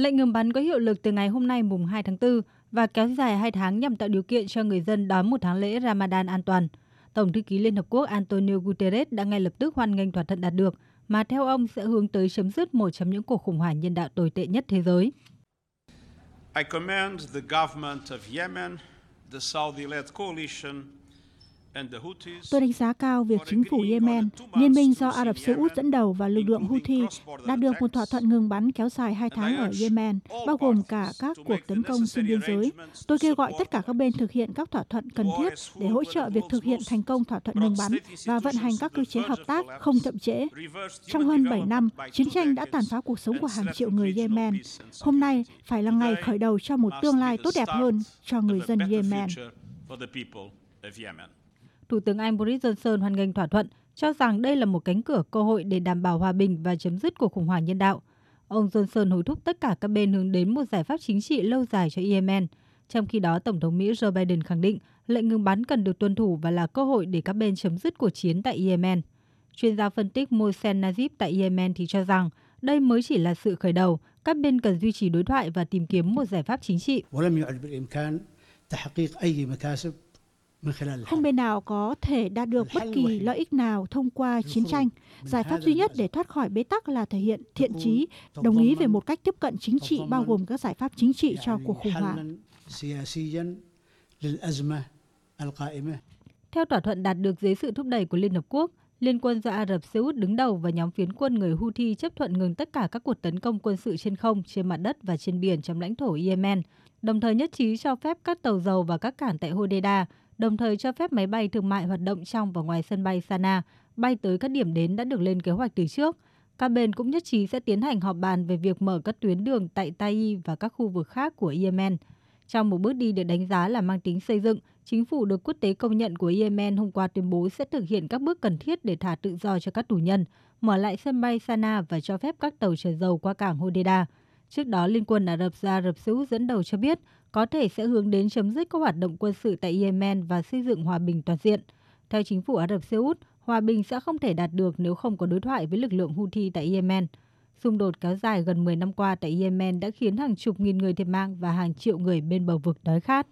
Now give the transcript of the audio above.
Lệnh ngừng bắn có hiệu lực từ ngày hôm nay mùng 2 tháng 4 và kéo dài 2 tháng nhằm tạo điều kiện cho người dân đón một tháng lễ Ramadan an toàn. Tổng thư ký Liên Hợp Quốc Antonio Guterres đã ngay lập tức hoan nghênh thỏa thuận đạt được, mà theo ông sẽ hướng tới chấm dứt một trong những cuộc khủng hoảng nhân đạo tồi tệ nhất thế giới. I commend the government of Yemen, the Saudi-led coalition Tôi đánh giá cao việc chính phủ Yemen, liên minh do Ả Rập Xê Út dẫn đầu và lực lượng Houthi đạt được một thỏa thuận ngừng bắn kéo dài hai tháng ở Yemen, bao gồm cả các cuộc tấn công xuyên biên giới. Tôi kêu gọi tất cả các bên thực hiện các thỏa thuận cần thiết để hỗ trợ việc thực hiện thành công thỏa thuận ngừng bắn và vận hành các cơ chế hợp tác không chậm trễ. Trong hơn 7 năm, chiến tranh đã tàn phá cuộc sống của hàng triệu người Yemen. Hôm nay phải là ngày khởi đầu cho một tương lai tốt đẹp hơn cho người dân Yemen. Thủ tướng Anh Boris Johnson hoan nghênh thỏa thuận, cho rằng đây là một cánh cửa cơ hội để đảm bảo hòa bình và chấm dứt cuộc khủng hoảng nhân đạo. Ông Johnson hối thúc tất cả các bên hướng đến một giải pháp chính trị lâu dài cho Yemen. Trong khi đó, Tổng thống Mỹ Joe Biden khẳng định lệnh ngừng bắn cần được tuân thủ và là cơ hội để các bên chấm dứt cuộc chiến tại Yemen. Chuyên gia phân tích Mohsen Najib tại Yemen thì cho rằng đây mới chỉ là sự khởi đầu, các bên cần duy trì đối thoại và tìm kiếm một giải pháp chính trị. Không bên nào có thể đạt được bất kỳ lợi ích nào thông qua chiến tranh. Giải pháp duy nhất để thoát khỏi bế tắc là thể hiện thiện trí, đồng ý về một cách tiếp cận chính trị bao gồm các giải pháp chính trị cho cuộc khủng hoảng. Theo thỏa thuận đạt được dưới sự thúc đẩy của Liên Hợp Quốc, Liên quân do Ả Rập Xê Út đứng đầu và nhóm phiến quân người Houthi chấp thuận ngừng tất cả các cuộc tấn công quân sự trên không, trên mặt đất và trên biển trong lãnh thổ Yemen, đồng thời nhất trí cho phép các tàu dầu và các cảng tại Hodeida đồng thời cho phép máy bay thương mại hoạt động trong và ngoài sân bay Sana bay tới các điểm đến đã được lên kế hoạch từ trước. Các bên cũng nhất trí sẽ tiến hành họp bàn về việc mở các tuyến đường tại Tai và các khu vực khác của Yemen. Trong một bước đi được đánh giá là mang tính xây dựng, chính phủ được quốc tế công nhận của Yemen hôm qua tuyên bố sẽ thực hiện các bước cần thiết để thả tự do cho các tù nhân, mở lại sân bay Sana và cho phép các tàu chở dầu qua cảng Hodeida. Trước đó, Liên quân Ả Rập Gia Rập Xê Út dẫn đầu cho biết có thể sẽ hướng đến chấm dứt các hoạt động quân sự tại Yemen và xây dựng hòa bình toàn diện. Theo chính phủ Ả Rập Xê Út, hòa bình sẽ không thể đạt được nếu không có đối thoại với lực lượng Houthi tại Yemen. Xung đột kéo dài gần 10 năm qua tại Yemen đã khiến hàng chục nghìn người thiệt mạng và hàng triệu người bên bờ vực đói khát.